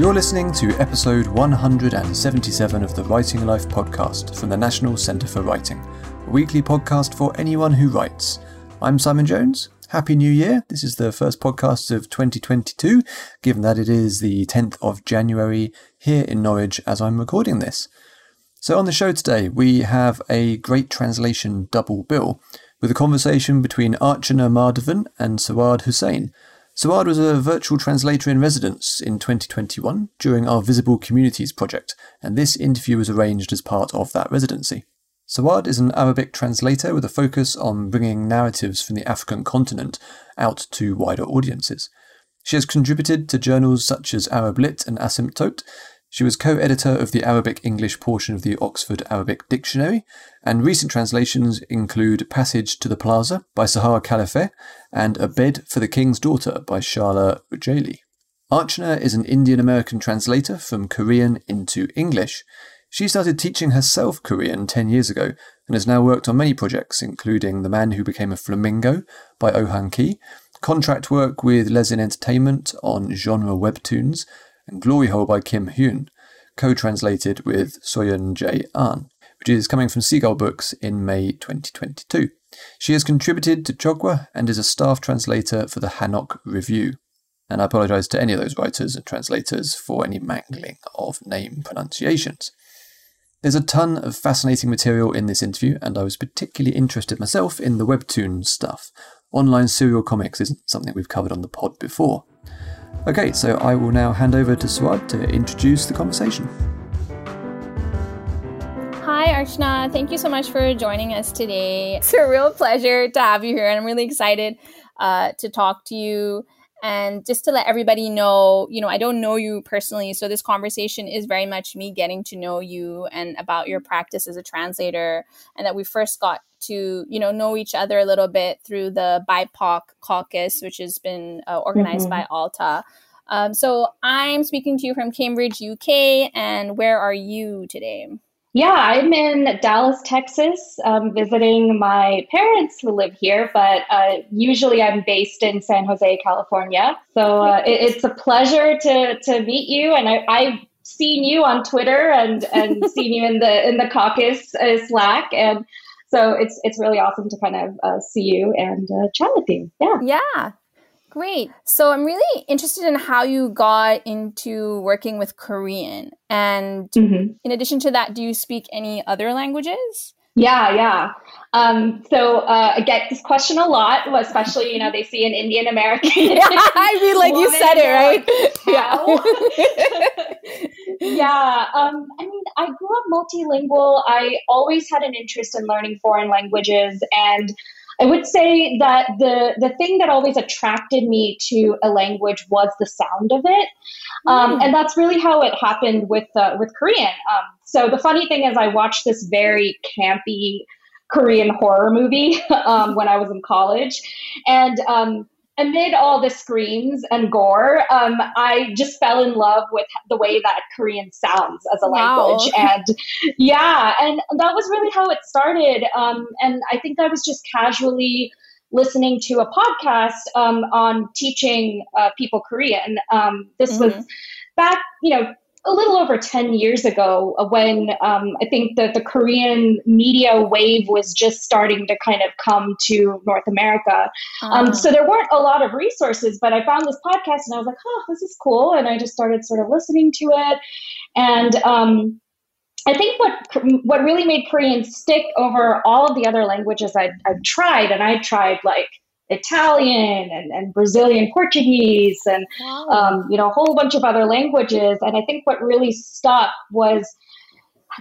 You're listening to episode 177 of the Writing Life podcast from the National Centre for Writing, a weekly podcast for anyone who writes. I'm Simon Jones. Happy New Year. This is the first podcast of 2022, given that it is the 10th of January here in Norwich as I'm recording this. So, on the show today, we have a great translation double bill with a conversation between Archana Madhavan and Sawad Hussain Sawad was a virtual translator in residence in 2021 during our Visible Communities project, and this interview was arranged as part of that residency. Sawad is an Arabic translator with a focus on bringing narratives from the African continent out to wider audiences. She has contributed to journals such as ArabLit and Asymptote, she was co editor of the Arabic English portion of the Oxford Arabic Dictionary, and recent translations include Passage to the Plaza by Sahar Khalifeh and A Bed for the King's Daughter by Shahla Ujayli. Archana is an Indian American translator from Korean into English. She started teaching herself Korean 10 years ago and has now worked on many projects, including The Man Who Became a Flamingo by Oh Han Ki, contract work with Lezhin Entertainment on genre webtoons, and Glory Hole by Kim Hyun, co translated with Suhyun J. Ahn, which is coming from Seagull Books in May 2022. She has contributed to Chogwa and is a staff translator for the Hanok Review. And I apologise to any of those writers and translators for any mangling of name pronunciations. There's a ton of fascinating material in this interview, and I was particularly interested myself in the webtoon stuff. Online serial comics isn't something we've covered on the pod before. Okay, so I will now hand over to Sawad to introduce the conversation. Hi, Archana. Thank you so much for joining us today. It's a real pleasure to have you here, and I'm really excited uh, to talk to you. And just to let everybody know, you know, I don't know you personally, so this conversation is very much me getting to know you and about your practice as a translator, and that we first got to you know know each other a little bit through the BIPOC caucus, which has been uh, organized mm-hmm. by Alta. Um, so I'm speaking to you from Cambridge, UK, and where are you today? Yeah, I'm in Dallas, Texas, um, visiting my parents who live here, but uh, usually I'm based in San Jose, California. So uh, it, it's a pleasure to to meet you, and I, I've seen you on Twitter and and seen you in the in the caucus uh, Slack, and so it's it's really awesome to kind of uh, see you and uh, chat with you. Yeah. Yeah. Great. So I'm really interested in how you got into working with Korean. And mm-hmm. in addition to that, do you speak any other languages? Yeah, yeah. Um, so uh, I get this question a lot, especially you know they see an Indian American. yeah, I mean, like you said it right. Yeah. yeah. Um, I mean, I grew up multilingual. I always had an interest in learning foreign languages, and I would say that the the thing that always attracted me to a language was the sound of it, um, mm. and that's really how it happened with uh, with Korean. Um, so the funny thing is, I watched this very campy Korean horror movie um, when I was in college, and um, amid all the screams and gore, um, I just fell in love with the way that Korean sounds as a language. And yeah, and that was really how it started. Um, and I think I was just casually listening to a podcast um, on teaching uh, people Korean. Um, this mm-hmm. was back, you know, a little over 10 years ago uh, when um, I think that the Korean media wave was just starting to kind of come to North America. Um, ah. so there weren't a lot of resources, but I found this podcast and I was like, oh, this is cool. And I just started sort of listening to it. And um, I think what what really made Korean stick over all of the other languages I'd, I'd tried, and I tried like Italian and, and Brazilian Portuguese and wow. um, you know a whole bunch of other languages. And I think what really stuck was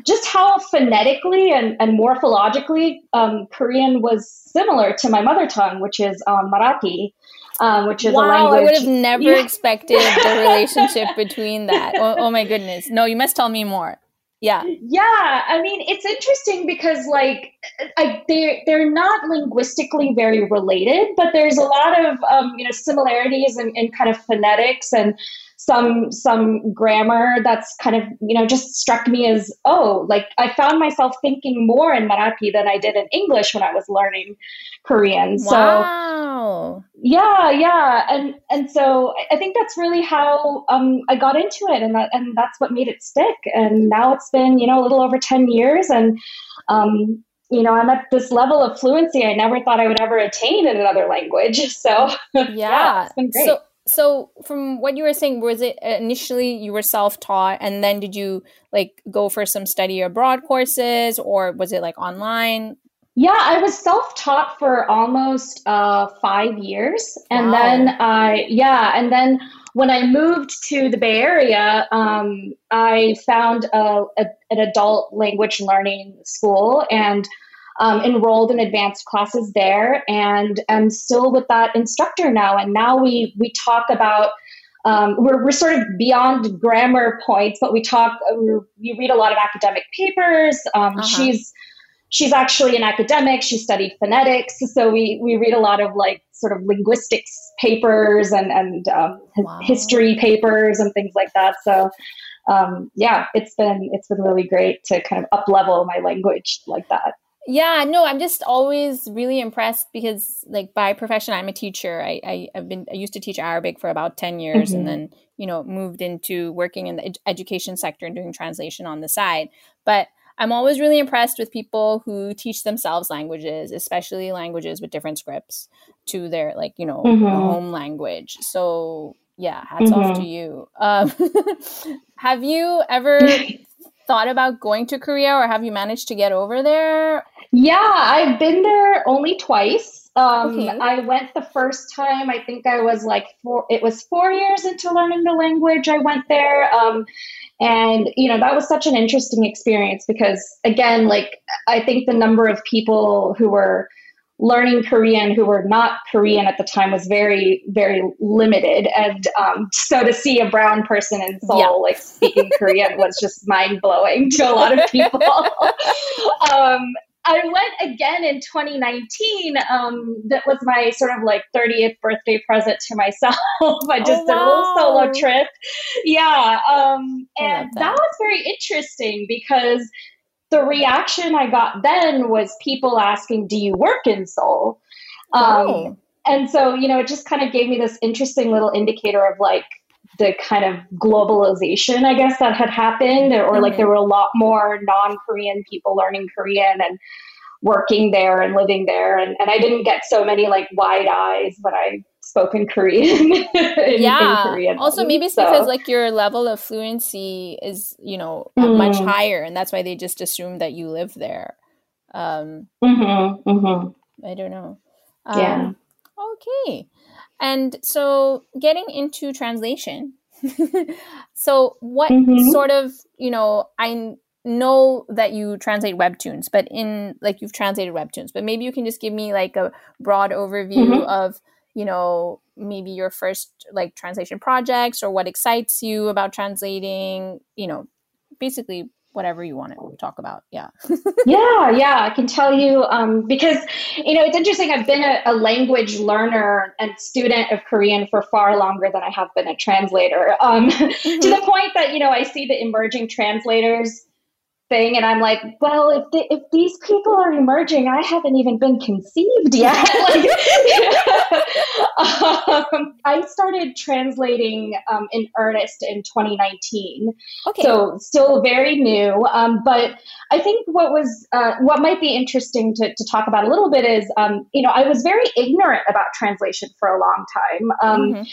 just how phonetically and, and morphologically um, Korean was similar to my mother tongue, which is um, Marathi. Um, which is wow, a language. I would have never yeah. expected the relationship between that. Oh, oh my goodness! No, you must tell me more. Yeah. Yeah. I mean, it's interesting because, like, I, they're, they're not linguistically very related, but there's a lot of um, you know similarities in, in kind of phonetics and some some grammar that's kind of you know just struck me as oh like I found myself thinking more in Marathi than I did in English when I was learning Korean. Wow. So yeah, yeah, and and so I think that's really how um, I got into it, and that, and that's what made it stick. And now it's been you know a little over ten years, and um, you know, I'm at this level of fluency I never thought I would ever attain in another language. So yeah, yeah it's been great. So, so from what you were saying, was it initially you were self-taught and then did you like go for some study abroad courses or was it like online? Yeah, I was self-taught for almost uh, five years, and wow. then I yeah, and then when I moved to the Bay Area, um, I found a, a, an adult language learning school and um, enrolled in advanced classes there, and I'm still with that instructor now. And now we we talk about. Um, we're, we're sort of beyond grammar points, but we talk. We read a lot of academic papers. Um, uh-huh. She's she's actually an academic. She studied phonetics, so we we read a lot of like sort of linguistics papers and and um, wow. history papers and things like that. So um, yeah, it's been it's been really great to kind of up level my language like that. Yeah, no, I'm just always really impressed because, like, by profession, I'm a teacher. I, I have been I used to teach Arabic for about ten years, mm-hmm. and then you know moved into working in the ed- education sector and doing translation on the side. But I'm always really impressed with people who teach themselves languages, especially languages with different scripts to their like you know mm-hmm. home language. So yeah, hats mm-hmm. off to you. Um, have you ever thought about going to Korea, or have you managed to get over there? Yeah, I've been there only twice. Um, okay. I went the first time. I think I was like four. It was four years into learning the language. I went there. Um, and, you know, that was such an interesting experience because, again, like, I think the number of people who were learning Korean who were not Korean at the time was very, very limited. And um, so to see a brown person in Seoul, yeah. like, speaking Korean was just mind blowing to a lot of people. um, I went again in 2019. Um, that was my sort of like 30th birthday present to myself. I just oh, wow. did a little solo trip. Yeah. Um, and that. that was very interesting because the reaction I got then was people asking, Do you work in Seoul? Um, oh. And so, you know, it just kind of gave me this interesting little indicator of like, the kind of globalization, I guess, that had happened, or mm-hmm. like there were a lot more non Korean people learning Korean and working there and living there. And, and I didn't get so many like wide eyes when I spoke in Korean. in, yeah. In Korean also, maybe it's so. because like your level of fluency is, you know, mm-hmm. much higher. And that's why they just assume that you live there. Um, mm-hmm. Mm-hmm. I don't know. Um, yeah. Okay. And so getting into translation. so what mm-hmm. sort of, you know, I know that you translate webtoons, but in like you've translated webtoons, but maybe you can just give me like a broad overview mm-hmm. of, you know, maybe your first like translation projects or what excites you about translating, you know, basically whatever you want to talk about. Yeah. yeah, yeah, I can tell you um, because you know it's interesting. I've been a, a, language learner and student of Korean for far longer than I have been a translator. Um, mm-hmm. To the point that you know I see the emerging translators thing and i'm like well if the, if these people are emerging i haven't even been conceived yet. Like, um, i started translating um, in earnest in 2019 okay. So still very new um, but i think what was uh, what might be interesting to, to talk about a little bit is um, you know i was very ignorant about translation for a long time um, mm-hmm.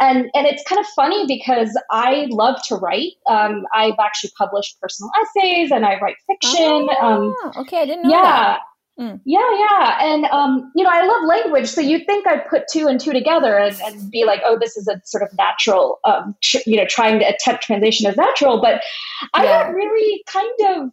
and and it's kind of funny because i love to write. Um, i've actually published personal essays and I write fiction. Um, oh, um, okay, I didn't know yeah. that. Mm. Yeah, yeah. And, um, you know, I love language. So you'd think I'd put two and two together and, and be like, oh, this is a sort of natural, um, tr- you know, trying to attempt translation as natural. But I yeah. got really kind of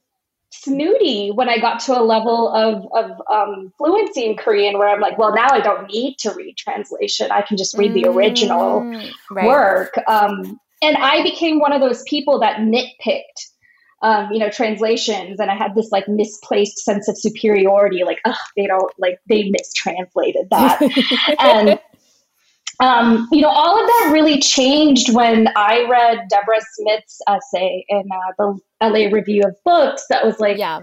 snooty when I got to a level of, of um, fluency in Korean where I'm like, well, now I don't need to read translation. I can just read the original mm, right. work. Um, and I became one of those people that nitpicked um, you know, translations, and I had this like misplaced sense of superiority, like, oh, they don't like they mistranslated that, and um, you know, all of that really changed when I read Deborah Smith's essay in uh, the LA Review of Books. That was like, yeah.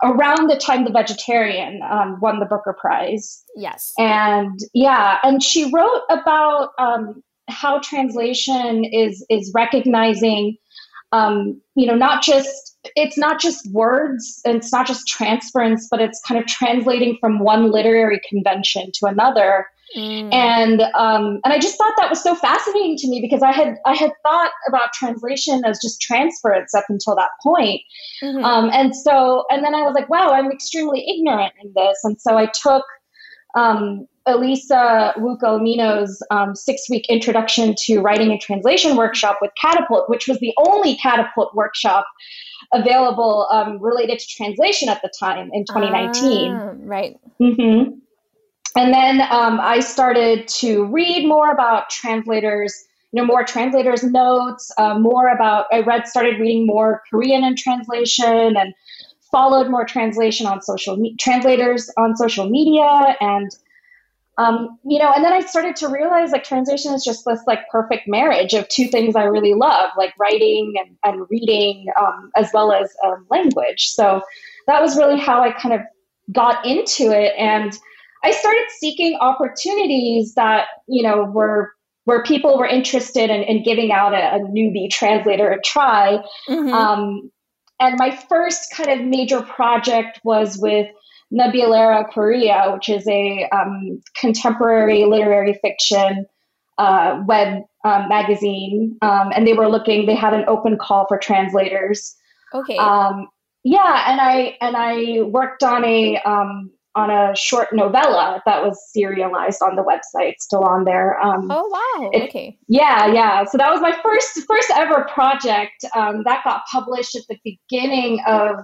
Around the time the vegetarian um, won the Booker Prize. Yes. And yeah, and she wrote about um, how translation is is recognizing um, you know not just it's not just words and it's not just transference but it's kind of translating from one literary convention to another mm. and um, and i just thought that was so fascinating to me because i had i had thought about translation as just transference up until that point mm-hmm. um, and so and then i was like wow i'm extremely ignorant in this and so i took um, Elisa Wuka um, six week introduction to writing and translation workshop with Catapult, which was the only Catapult workshop available um, related to translation at the time in 2019. Ah, right. Mm-hmm. And then um, I started to read more about translators, you know, more translators' notes, uh, more about, I read, started reading more Korean in translation and followed more translation on social me- translators on social media and um, you know and then i started to realize like translation is just this like perfect marriage of two things i really love like writing and, and reading um, as well as um, language. So that was really how i kind of got into it. And i started seeking opportunities that you know were where people were interested in, in giving out a, a, newbie translator a try. Mm-hmm. Um, and my first kind of major project was with Nebulera Korea, which is a um, contemporary literary fiction uh, web um, magazine. Um, and they were looking, they had an open call for translators. Okay. Um, yeah, and I and I worked on a um, on a short novella that was serialized on the website, still on there. Um, oh wow! It, okay. Yeah, yeah. So that was my first first ever project um, that got published at the beginning of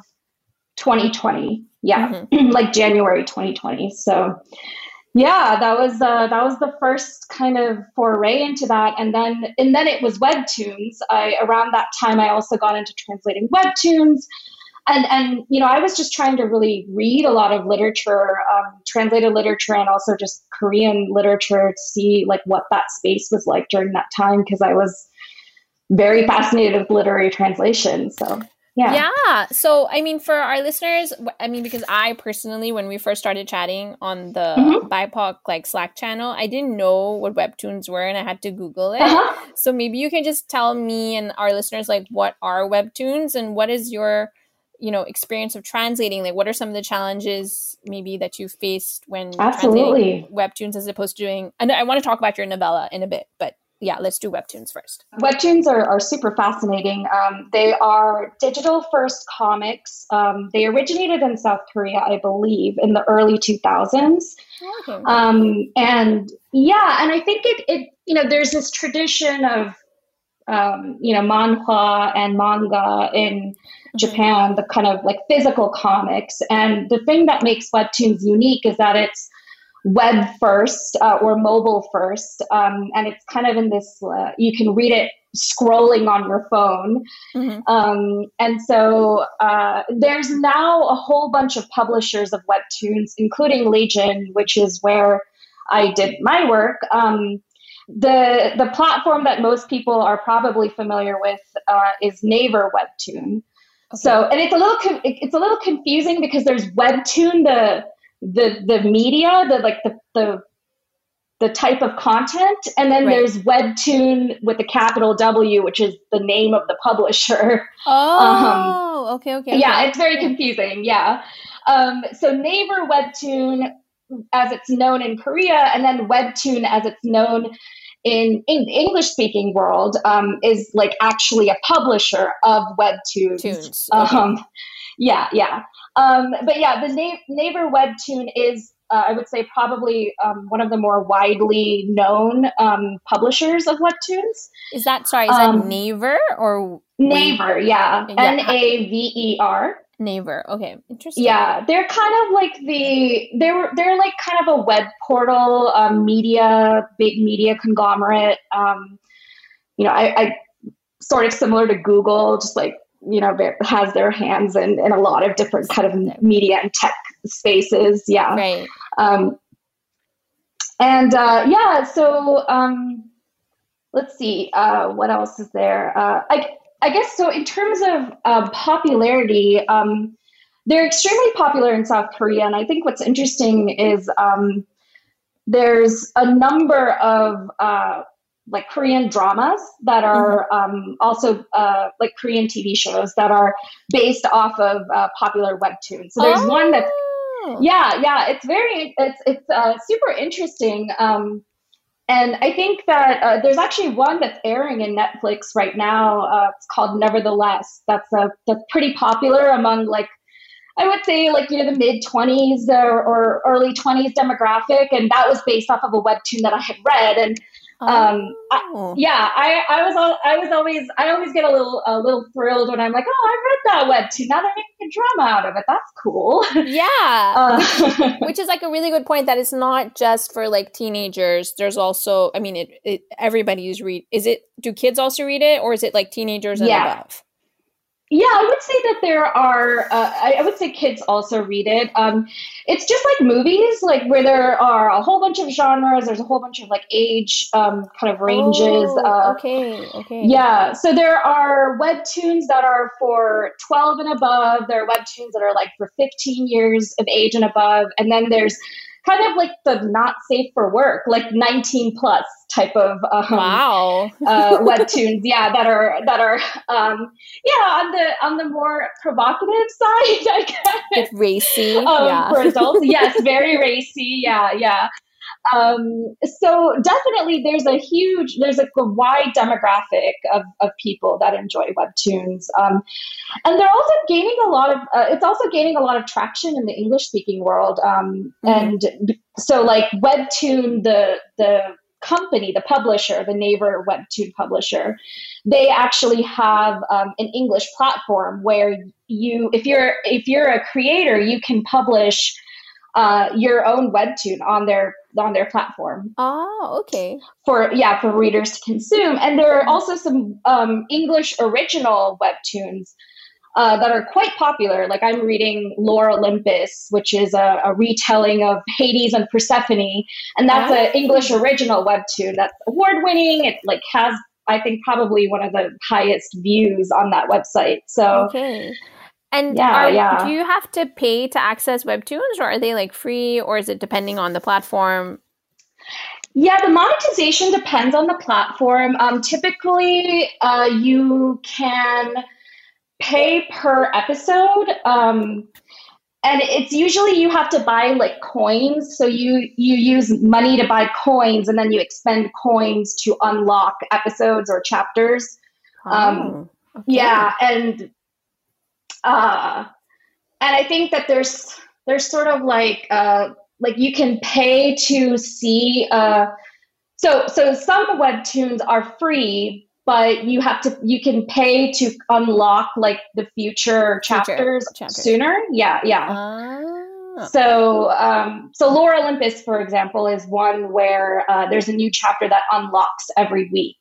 2020. Yeah, mm-hmm. like January 2020. So yeah, that was uh, that was the first kind of foray into that, and then and then it was webtoons. I around that time I also got into translating webtoons and and you know i was just trying to really read a lot of literature um, translated literature and also just korean literature to see like what that space was like during that time because i was very fascinated with literary translation so yeah yeah so i mean for our listeners i mean because i personally when we first started chatting on the mm-hmm. bipoc like slack channel i didn't know what webtoons were and i had to google it uh-huh. so maybe you can just tell me and our listeners like what are webtoons and what is your you know experience of translating like what are some of the challenges maybe that you faced when absolutely. webtoons as opposed to doing and i want to talk about your novella in a bit but yeah let's do webtoons first. Webtoons are, are super fascinating. Um, they are digital first comics. Um, they originated in south korea i believe in the early 2000s okay. um, and yeah and i think it, it you know there's this tradition of um, you know manhwa and manga in Japan, the kind of like physical comics. And the thing that makes Webtoons unique is that it's web first uh, or mobile first. Um, and it's kind of in this, uh, you can read it scrolling on your phone. Mm-hmm. Um, and so uh, there's now a whole bunch of publishers of Webtoons, including Lezhin, which is where I did my work. Um, the the platform that most people are probably familiar with uh, is Naver Webtoon. Okay. So, and it's a little it's a little confusing because there's Webtoon, the the the media, the like the the the type of content, and then right. there's Webtoon with the capital W, which is the name of the publisher. Oh, um, okay, okay. Yeah, it's very confusing. Yeah. Um, so Naver Webtoon, as it's known in Korea, and then Webtoon as it's known in, in the English speaking world um, is like actually a publisher of webtoons. Tunes. Okay. Um, yeah, yeah. Um, but yeah, the Na- Naver webtoon is, uh, I would say, probably um, one of the more widely known um, publishers of webtoons. Is that sorry? Is that neighbor or neighbor? Yeah, N A V E R. Naver. Okay, interesting. Yeah, they're kind of like the they're they're like kind of a web portal, um, media, big media conglomerate. Um, you know, I, I sort of similar to Google, just like you know has their hands in, in a lot of different kind of media and tech spaces. Yeah. Right. Um, and uh, yeah, so um, let's see, uh, what else is there? Uh, I, I guess so. In terms of uh, popularity, um, they're extremely popular in South Korea, and I think what's interesting is um, there's a number of uh, like Korean dramas that are mm-hmm. um, also uh, like Korean TV shows that are based off of uh, popular webtoons. So there's oh. one that's yeah, yeah, it's very it's it's uh, super interesting. Um, and I think that uh, there's actually one that's airing in Netflix right now. Uh, it's called Nevertheless. That's a that's pretty popular among like I would say like you know the mid 20s or, or early 20s demographic, and that was based off of a webtoon that I had read and um, oh. I, yeah, I, I was all, I was always I always get a little a little thrilled when I'm like, oh, I read that webtoon. Now they're making a drama out of it. That's cool. Yeah, uh, which is like a really good point. That it's not just for like teenagers. There's also, I mean, it, it everybody's read. Is it? Do kids also read it, or is it like teenagers and yeah. above? Yeah, I would say that there are. Uh, I, I, would say kids also read it. Um, it's just like movies, like where there are a whole bunch of genres. There's a whole bunch of like age um, kind of ranges. Oh, uh, okay, okay. Yeah, so there are webtoons that are for 12 and above. There are webtoons that are like for 15 years of age and above, and then there's kind of like the not safe for work, like 19 plus type of um, wow uh, webtoons. Yeah, that are that are um, yeah on the on the more provocative side, I guess. It's racy, um, yeah. for adults. yes, very racy. Yeah, yeah. Um, so definitely there's a huge, there's a wide demographic of, of people that enjoy webtoons. Um, and they're also gaining a lot of, uh, it's also gaining a lot of traction in the English speaking world. Um, mm-hmm. And so like webtoon, the, the company, the publisher, the Naver webtoon publisher, they actually have um, an English platform where you, if you're, if you're a creator, you can publish uh, your own webtoon on their on their platform. Oh, okay. For yeah, for readers to consume, and there are also some um, English original webtoons uh, that are quite popular. Like I'm reading Lore Olympus, which is a, a retelling of Hades and Persephone, and that's an English original webtoon that's award winning. It like has I think probably one of the highest views on that website. So okay. And yeah, are, yeah. do you have to pay to access webtoons or are they like free or is it depending on the platform? Yeah, the monetization depends on the platform. Um, typically, uh, you can pay per episode. Um, and it's usually you have to buy like coins so you you use money to buy coins and then you expend coins to unlock episodes or chapters oh, um, okay. yeah and uh, and I think that there's there's sort of like uh, like you can pay to see. Uh, so so some webtoons are free, but you have to you can pay to unlock like the future chapters, future sooner. Yeah, yeah. Ah. So, um, so Lore Olympus, for example, is one where uh, there's a new chapter that unlocks every week.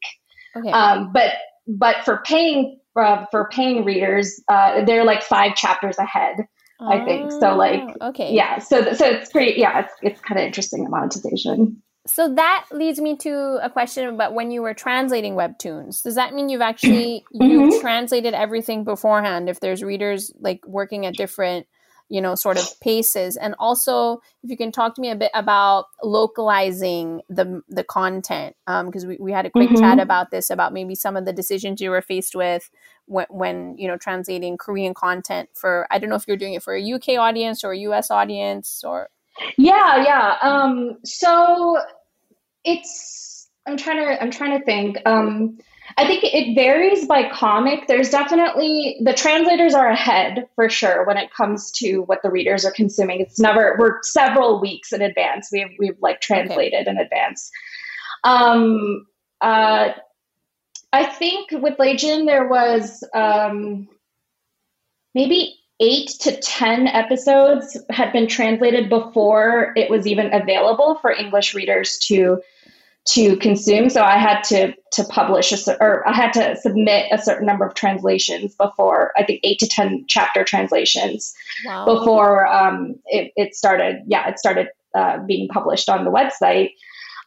Okay. Um, but but for paying uh, for paying readers, uh, they're like five chapters ahead. I think so. Like, ah, okay, yeah. So, so it's pretty. Yeah, it's it's kind of interesting the monetization. So that leads me to a question about when you were translating webtoons. Does that mean you've actually mm-hmm. you've translated everything beforehand? If there's readers like working at different you know sort of paces and also if you can talk to me a bit about localizing the the content because um, we, we had a quick mm-hmm. chat about this about maybe some of the decisions you were faced with when, when you know translating korean content for i don't know if you're doing it for a uk audience or a us audience or yeah yeah um so it's i'm trying to i'm trying to think um I think it varies by comic. There's definitely the translators are ahead for sure when it comes to what the readers are consuming. It's never we're several weeks in advance. We've we've like translated okay. in advance. Um, uh, I think with Lezhin there was um, maybe eight to ten episodes had been translated before it was even available for English readers to to consume. So I had to to publish a, or I had to submit a certain number of translations before I think eight to ten chapter translations wow. before um, it, it started. Yeah, it started uh, being published on the website.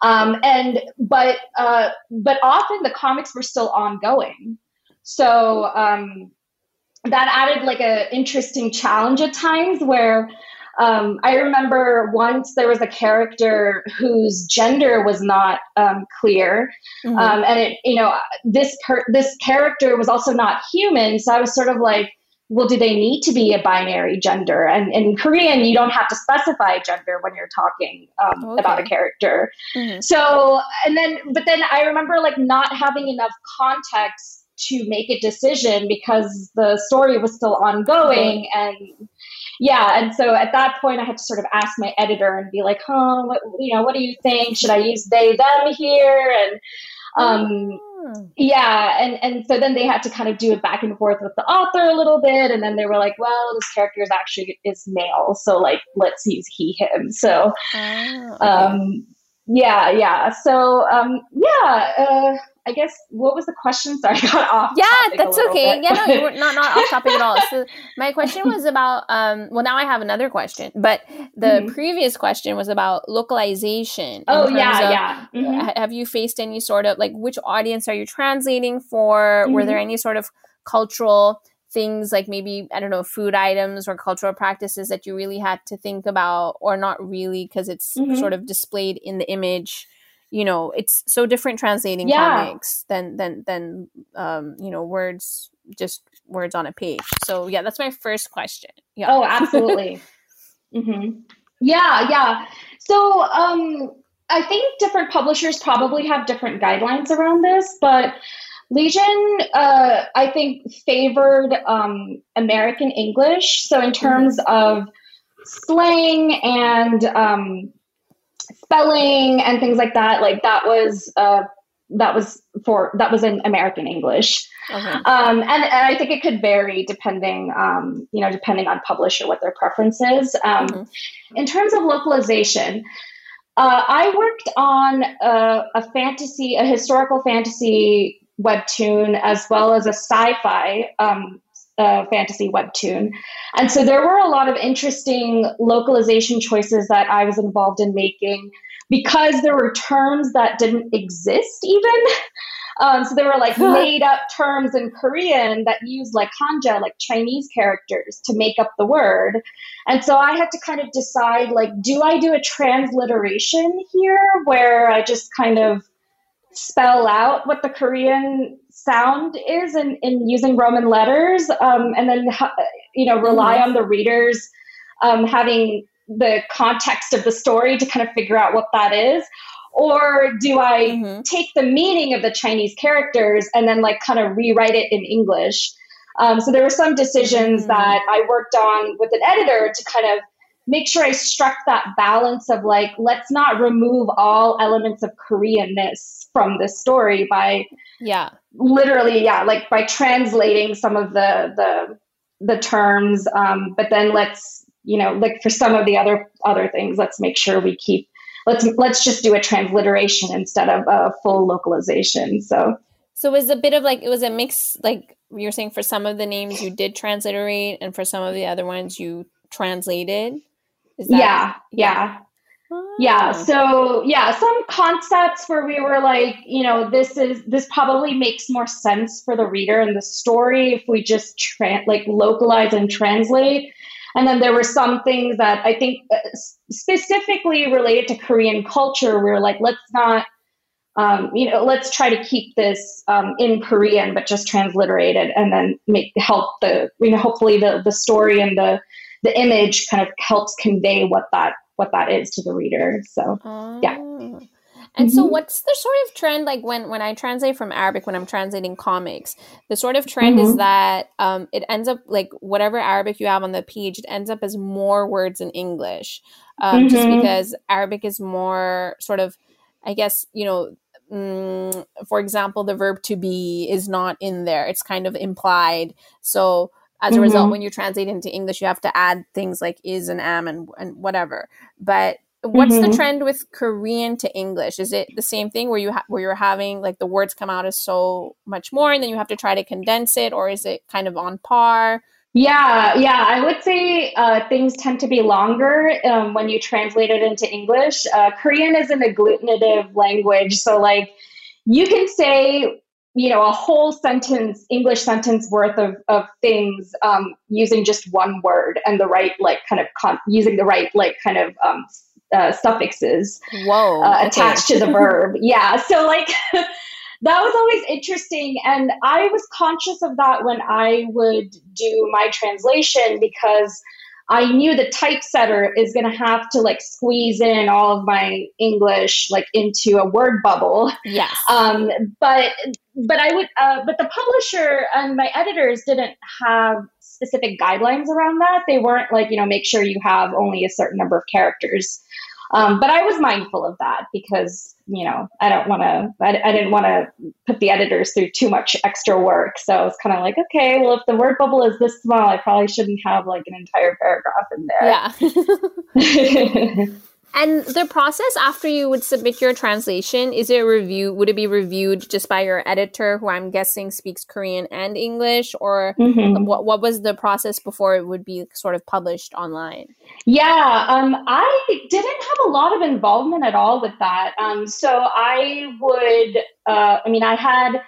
Um, and but uh, but often the comics were still ongoing. So um, that added like a interesting challenge at times where um, I remember once there was a character whose gender was not um, clear, mm-hmm. um, and it, you know, this per- this character was also not human. So I was sort of like, well, do they need to be a binary gender? And in Korean, you don't have to specify gender when you're talking um, okay. about a character. Mm-hmm. So, and then, but then I remember like not having enough context to make a decision because the story was still ongoing and yeah and so at that point i had to sort of ask my editor and be like huh what, you know what do you think should i use they them here and um oh. yeah and and so then they had to kind of do it back and forth with the author a little bit and then they were like well this character is actually is male so like let's use he him so oh, okay. um yeah yeah so um yeah uh I guess what was the question? Sorry, I got off. Yeah, that's okay. yeah, no, you were not not off topic at all. So my question was about um well now I have another question, but the mm-hmm. previous question was about localization. Oh yeah, of, yeah. Mm-hmm. Have you faced any sort of like which audience are you translating for? Mm-hmm. Were there any sort of cultural things like maybe I don't know food items or cultural practices that you really had to think about or not really because it's mm-hmm. sort of displayed in the image? You know it's so different translating yeah. comics than than than um you know words just words on a page so yeah that's my first question yeah oh absolutely mm-hmm. yeah yeah so um i think different publishers probably have different guidelines around this but Lezhin uh i think favored um american english so in terms mm-hmm. of slang and um spelling and things like that like that was uh, that was for that was in American English, okay. um, and, and, I think it could vary depending, um, you know, depending on publisher what their preference is. Um, mm-hmm. In terms of localization, uh, I worked on a, a, fantasy, a historical fantasy webtoon, as well as a sci-fi um, uh, fantasy webtoon. And so there were a lot of interesting localization choices that I was involved in making because there were terms that didn't exist even. Um, so there were like made up terms in Korean that used like hanja, like Chinese characters, to make up the word. And so I had to kind of decide like, do I do a transliteration here where I just kind of spell out what the Korean sound is in, in using Roman letters, um, and then you know rely mm-hmm. on the readers um, having the context of the story to kind of figure out what that is. Or do I mm-hmm. take the meaning of the Chinese characters and then like kind of rewrite it in English? Um, so there were some decisions mm-hmm. that I worked on with an editor to kind of make sure I struck that balance of like, let's not remove all elements of Koreanness from this story by yeah. literally yeah like by translating some of the the the terms um, but then let's you know like for some of the other other things let's make sure we keep let's let's just do a transliteration instead of a full localization. So so it was a bit of like it was a mix like you're saying for some of the names you did transliterate and for some of the other ones you translated? That, yeah yeah yeah. Oh. So yeah, some concepts where we were like, you know, this is this probably makes more sense for the reader and the story if we just tra- like localize and translate. And then there were some things that I think uh, specifically related to Korean culture. We were like, let's not, um, you know, let's try to keep this um, in Korean, but just transliterate it, and then make help the, you know, hopefully the the story and the the image kind of helps convey what that what that is to the reader. So oh. yeah. And mm-hmm. so what's the sort of trend like when when I translate from Arabic when I'm translating comics, the sort of trend mm-hmm. is that um, it ends up like whatever Arabic you have on the page, it ends up as more words in English. Um, mm-hmm. just because Arabic is more sort of I guess, you know, mm, for example, the verb to be is not in there. It's kind of implied. So as a mm-hmm. result when you translate into english you have to add things like is and am and, and whatever but what's mm-hmm. the trend with Korean to English? Is it the same thing where you ha- where you're having like the words come out as so much more, and then you have to try to condense it, or is it kind of on par? Yeah, yeah, I would say uh, things tend to be longer um, when you translate it into English. Uh, Korean is an agglutinative language, so like you can say you know a whole sentence english sentence worth of, of things um, using just one word and the right like kind of con- using the right like kind of um, uh, suffixes Whoa, uh, okay. attached to the verb yeah so like that was always interesting and i was conscious of that when i would do my translation because I knew the typesetter is going to have to like squeeze in all of my English like into a word bubble. Yes. Um, but but I would uh, but the publisher and my editors didn't have specific guidelines around that. They weren't like you know make sure you have only a certain number of characters. Um, but I was mindful of that because you know I don't want to. I, I, didn't want to put the editors through too much extra work. So I was kind of like, okay, well, if the word bubble is this small, I probably shouldn't have like an entire paragraph in there. Yeah. And the process after you would submit your translation, is it review? Would it be reviewed just by your editor, who I'm guessing speaks Korean and English, or mm-hmm. what? What was the process before it would be sort of published online? Yeah, um, I didn't have a lot of involvement at all with that. Um, so I would, uh, I mean, I had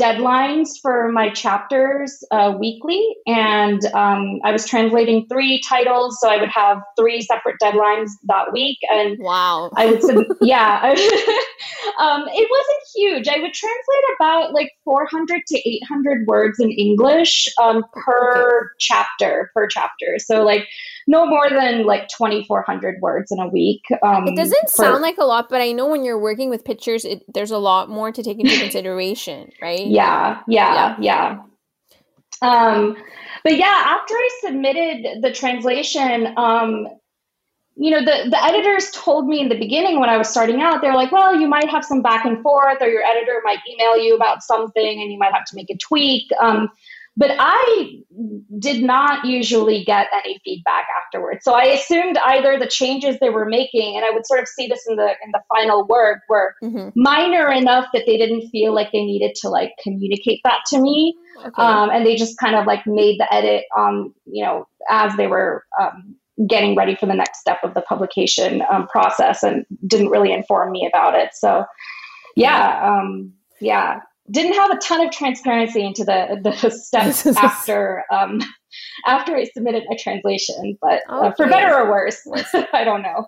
deadlines for my chapters uh, weekly, and um, I was translating three titles, so I would have three separate deadlines that week. And wow, I would, sub- yeah, um, it wasn't huge. I would translate about like 400 to 800 words in English um, per okay. chapter, per chapter. So like no more than like 2400 words in a week um, it doesn't for, sound like a lot but i know when you're working with pictures it, there's a lot more to take into consideration right? Yeah yeah yeah, yeah. um but yeah after i submitted the translation um you know the, the editors told me in the beginning when i was starting out they're like well you might have some back and forth or your editor might email you about something and you might have to make a tweak. Um, but I did not usually get any feedback afterwards. So I assumed either the changes they were making, and I would sort of see this in the in the final work, were mm-hmm. minor enough that they didn't feel like they needed to like communicate that to me, okay. um, and they just kind of like made the edit on you know as they were. Um, getting ready for the next step of the publication um, process and didn't really inform me about it so yeah um, yeah didn't have a ton of transparency into the the steps after um, after I submitted my translation, but okay. uh, for better or worse, I don't know.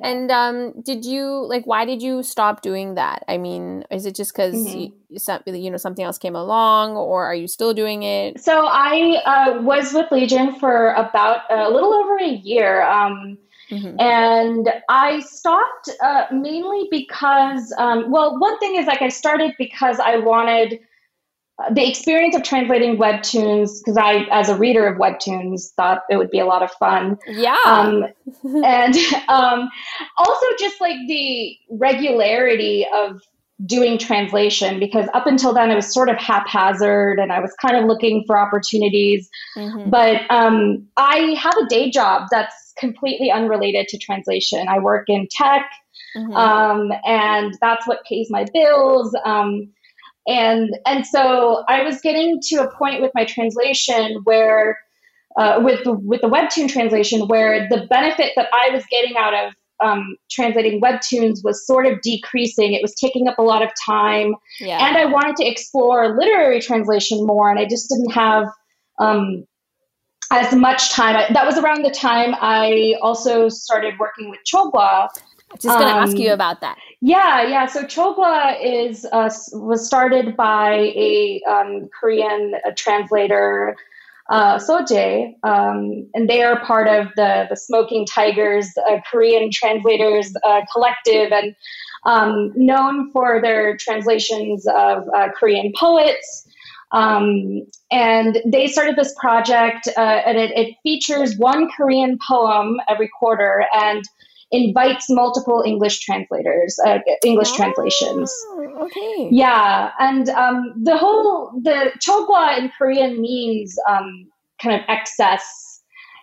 And um, did you like? Why did you stop doing that? I mean, is it just because mm-hmm. you, you know something else came along, or are you still doing it? So I uh, was with Lezhin for about a little over a year. Um, Mm-hmm. And I stopped uh, mainly because, um, well, one thing is like I started because I wanted uh, the experience of translating webtoons because I, as a reader of webtoons, thought it would be a lot of fun. Yeah. Um, and um, also just like the regularity of doing translation because up until then it was sort of haphazard and I was kind of looking for opportunities. Mm-hmm. But um, I have a day job that's completely unrelated to translation. I work in tech, mm-hmm. um, and that's what pays my bills. Um, and and so I was getting to a point with my translation where, uh, with the, with the webtoon translation, where the benefit that I was getting out of um, translating webtoons was sort of decreasing. It was taking up a lot of time, yeah. and I wanted to explore literary translation more, and I just didn't have um, as much time. That was around the time I also started working with Chogwa. Just going to um, ask you about that. Yeah, yeah. So Chogwa is uh, was started by a um, Korean uh, translator, uh, Soje, um, and they are part of the the Smoking Tigers uh, Korean Translators uh, Collective, and um, known for their translations of uh, Korean poets. Um, and they started this project, uh, and it, it, features one Korean poem every quarter and invites multiple English translators, uh, English oh, translations. Okay. Yeah, and um, the whole the chogwa in Korean means um, kind of excess.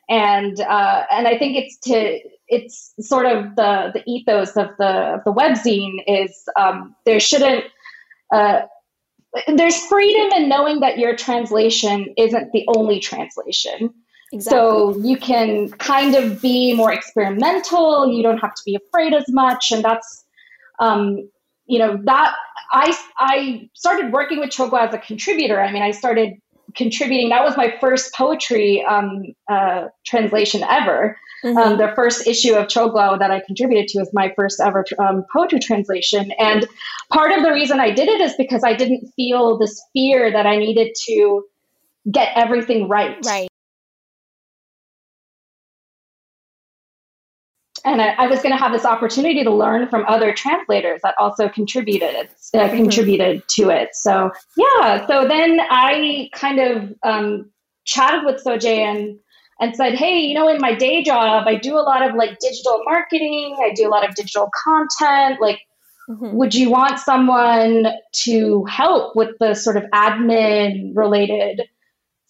and uh, and I think it's to it's sort of the the ethos of the of the webzine is um, there shouldn't uh, there's freedom in knowing that your translation isn't the only translation. Exactly. So you can kind of be more experimental. You don't have to be afraid as much, and that's, um, you know, that I I started working with Chogwa as a contributor. I mean, I started contributing. That was my first poetry um, uh, translation ever. Mm-hmm. Um, the first issue of Chogwa that I contributed to was my first ever um, poetry translation. And part of the reason I did it is because I didn't feel this fear that I needed to get everything right. Right. And I, I was going to have this opportunity to learn from other translators that also contributed uh, mm-hmm. contributed to it. So yeah, so then I kind of um, chatted with Soje and and said, hey, you know, in my day job, I do a lot of like digital marketing. I do a lot of digital content. Like, mm-hmm. would you want someone to help with the sort of admin related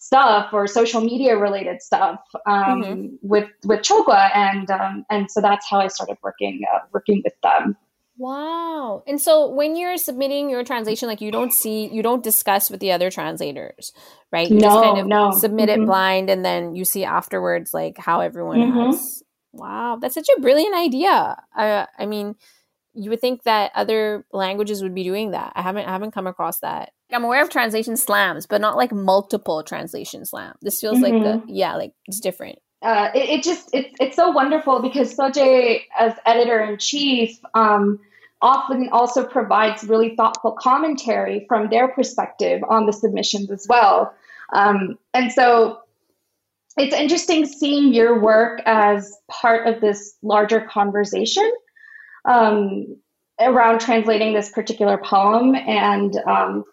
stuff or social media related stuff um, mm-hmm. with with Chogwa, and um, and so that's how I started working uh, working with them. Wow. And so when you're submitting your translation, like you don't see, you don't discuss with the other translators, right? You no, just kind of no. submit mm-hmm. it blind and then you see afterwards like how everyone mm-hmm. has. Wow. That's such a brilliant idea. Uh, I mean, you would think that other languages would be doing that. I haven't I haven't come across that. I'm aware of translation slams, but not like multiple translation slam. This feels mm-hmm. like the yeah, like it's different. Uh, it, it, just it's it's so wonderful because Soje as editor in chief um, often also provides really thoughtful commentary from their perspective on the submissions as well. Um, and so it's interesting seeing your work as part of this larger conversation um, around translating this particular poem and um,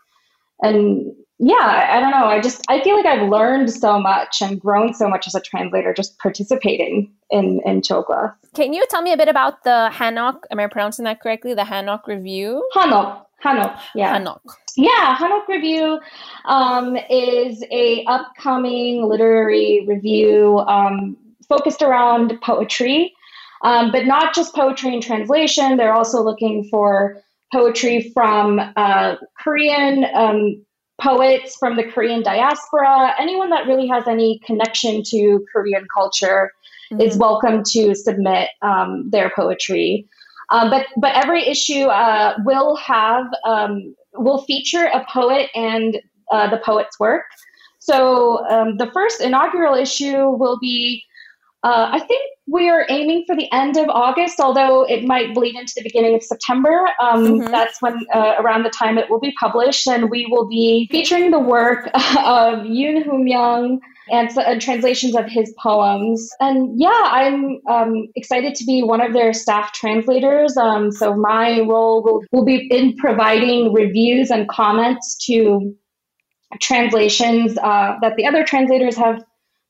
and yeah i don't know i just i feel like i've learned so much and grown so much as a translator just participating in in chogwa can you tell me a bit about the hanok am i pronouncing that correctly? The hanok review? Hanok hanok yeah. Hanok. Yeah hanok review um, is a upcoming literary review um, focused around poetry. Um, but not just poetry and translation. They're also looking for poetry from uh, Korean um, poets from the Korean diaspora. Anyone that really has any connection to Korean culture mm-hmm. is welcome to submit um, their poetry. Um, but but every issue uh, will have um, will feature a poet and uh, the poet's work. So um, the first inaugural issue will be uh, I think we are aiming for the end of August, although it might bleed into the beginning of September. Um, mm-hmm. That's when, uh, around the time it will be published, and we will be featuring the work of Yoon Hoo Myung and, and, translations of his poems. And yeah, I'm um, excited to be one of their staff translators. Um, so my role will, will be in providing reviews and comments to translations uh, that the other translators have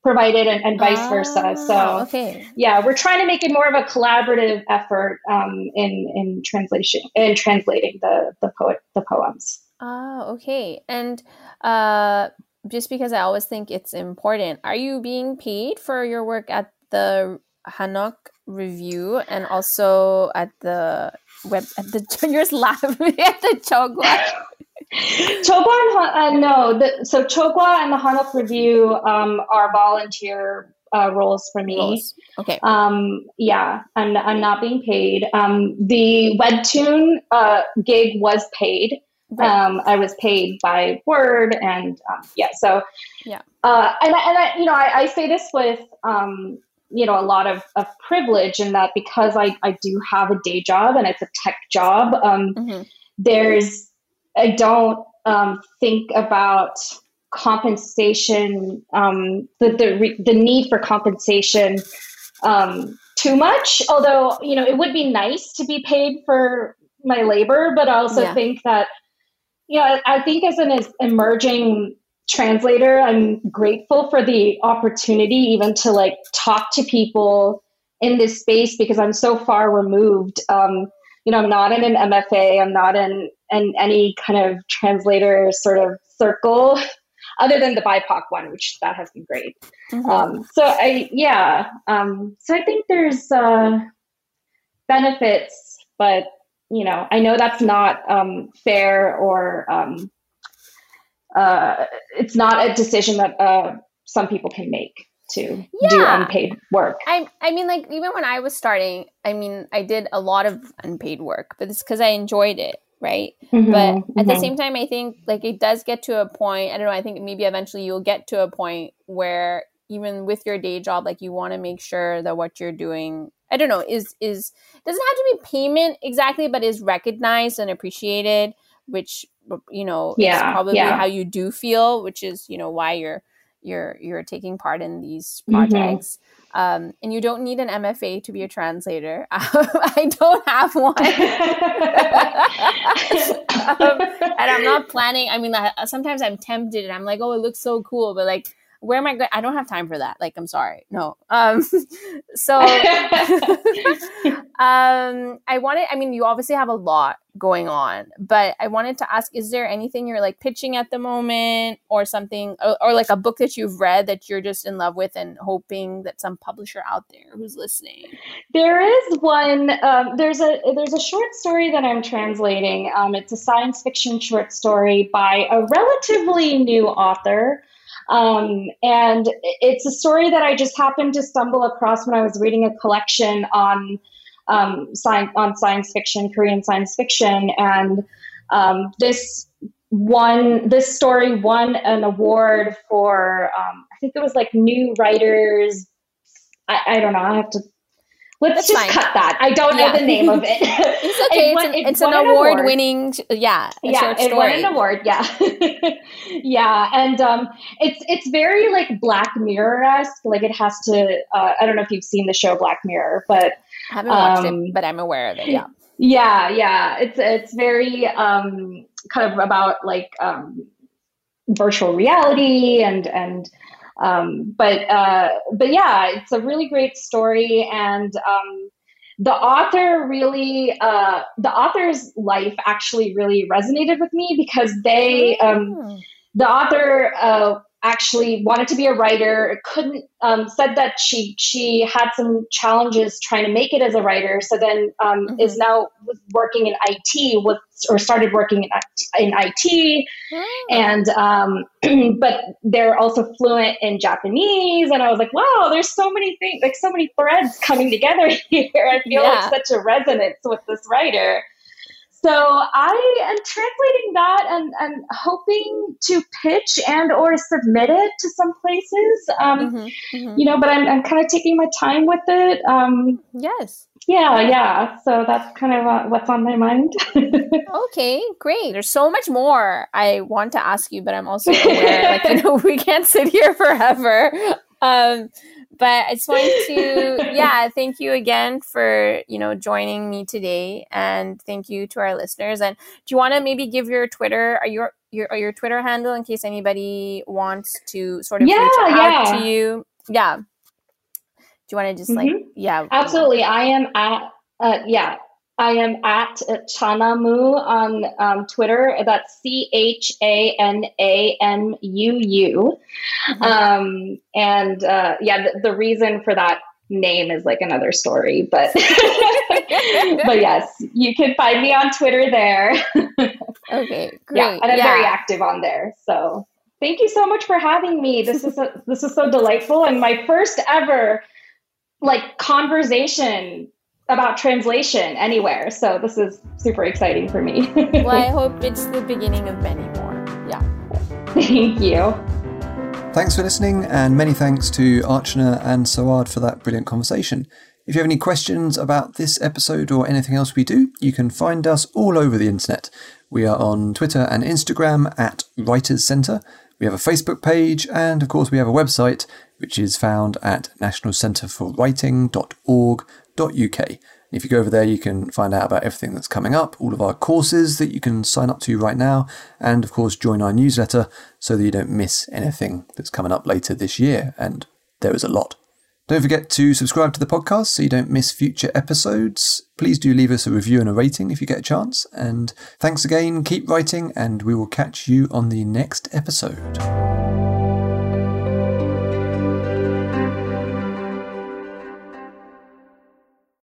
provided and, and vice versa. So ah, okay. yeah, we're trying to make it more of a collaborative effort um, in in translation in translating the the poet the poems. Ah, okay. And uh, just because I always think it's important, are you being paid for your work at the Hanok review and also at the web at the you're laughing at the Chogwa Chogwa and uh, no, the, so Chogwa and the Hanok Review um, are volunteer uh, roles for me. Roles. Okay. Um, yeah, I'm I'm not being paid. Um, the webtoon uh, gig was paid. Right. Um, I was paid by word, and um, yeah, so yeah. Uh, and and I, you know, I, I say this with um, you know a lot of, of privilege in that because I I do have a day job and it's a tech job. Um, mm-hmm. There's I don't um, think about compensation, um, the, the, the need for compensation um, too much. Although, you know, it would be nice to be paid for my labor, but I also yeah. think that, you know, I, I think as an emerging translator, I'm grateful for the opportunity even to like talk to people in this space because I'm so far removed. Um, you know, I'm not in an MFA. I'm not in, in any kind of translator sort of circle. other than the BIPOC one, which that has been great. Mm-hmm. Um, so I, yeah, um, so I think there's uh, benefits, but you know, I know that's not um, fair or um, uh, it's not a decision that uh, some people can make to yeah. do unpaid work. I I mean like even when I was starting, I mean I did a lot of unpaid work, but it's cuz I enjoyed it, right? Mm-hmm, but at mm-hmm. the same time I think like it does get to a point, I don't know, I think maybe eventually you'll get to a point where even with your day job like you want to make sure that what you're doing I don't know is is doesn't have to be payment exactly but is recognized and appreciated which you know yeah, is probably yeah. how you do feel which is you know why you're you're you're taking part in these mm-hmm. projects. Mm-hmm. Um, and you don't need an MFA to be a translator. I don't have one, um, and I'm not planning. I mean, sometimes I'm tempted, and I'm like, "Oh, it looks so cool," but like, where am I going? I don't have time for that. Like, I'm sorry. No. Um, so, um, I wanted, I mean, you obviously have a lot going on, but I wanted to ask, is there anything you're like pitching at the moment or something, or, or like a book that you've read that you're just in love with and hoping that some publisher out there who's listening? There is one, um, there's a, there's a short story that I'm translating. Um, it's a science fiction short story by a relatively new author. Um, and it's a story that I just happened to stumble across when I was reading a collection on um, science, on science fiction, Korean science fiction, and um, this won this story won an award for um, I think it was like new writers. I, I don't know. I have to Let's That's just fine. cut that. I don't yeah. know the name of it. it's okay. it won, it's, an, it's an, an award, award, winning, yeah, yeah. It won an award. Yeah, yeah, and um, it's it's very like Black Mirror esque. Like it has to. Uh, I don't know if you've seen the show Black Mirror, but I haven't watched um, it, but I'm aware of it. Yeah. Yeah, yeah. It's it's very um, kind of about like um, virtual reality and and um, but uh, but yeah, it's a really great story, and um, the author really uh, the author's life actually really resonated with me because they um, oh. the author uh, actually wanted to be a writer couldn't um, said that she she had some challenges trying to make it as a writer so then um, mm-hmm. is now working in it with or started working in, in it mm. and um, but they're also fluent in japanese and i was like wow there's so many things like so many threads coming together here i feel yeah. like such a resonance with this writer so I am translating that and, and hoping to pitch and or submit it to some places. Um, mm-hmm, mm-hmm. You know, but I'm, I'm kind of taking my time with it. Um, yes. Yeah, yeah. So that's kind of uh, what's on my mind. okay, great. There's so much more I want to ask you, but I'm also aware, like you know, we can't sit here forever. Um, but I just wanted to, yeah, thank you again for, you know, joining me today. And thank you to our listeners. And do you want to maybe give your Twitter, or your, your, or your Twitter handle in case anybody wants to sort of yeah, reach out yeah. to you? Yeah. Do you want to just mm-hmm. like, yeah. Absolutely. I am at, uh, yeah, I am at Chanamu on um, Twitter. That's C H A N A M U U. Mm-hmm. Um, and uh, yeah, the, the, reason for that name is like another story, but but yes, you can find me on Twitter there. okay, great. Yeah, and I'm yeah. very active on there. So thank you so much for having me. This is a, this is so delightful and my first ever like conversation about translation anywhere. So this is super exciting for me. well, I hope it's the beginning of many more. Yeah. Thank you. Thanks for listening, and many thanks to Archana and Sawad for that brilliant conversation. If you have any questions about this episode or anything else we do, you can find us all over the internet. We are on Twitter and Instagram at Writers Centre. We have a Facebook page, and of course, we have a website which is found at nationalcentreforwriting.org If you go over there, you can find out about everything that's coming up, all of our courses that you can sign up to right now, and of course, join our newsletter so that you don't miss anything that's coming up later this year. And there is a lot. Don't forget to subscribe to the podcast so you don't miss future episodes. Please do leave us a review and a rating if you get a chance. And thanks again, keep writing, and we will catch you on the next episode.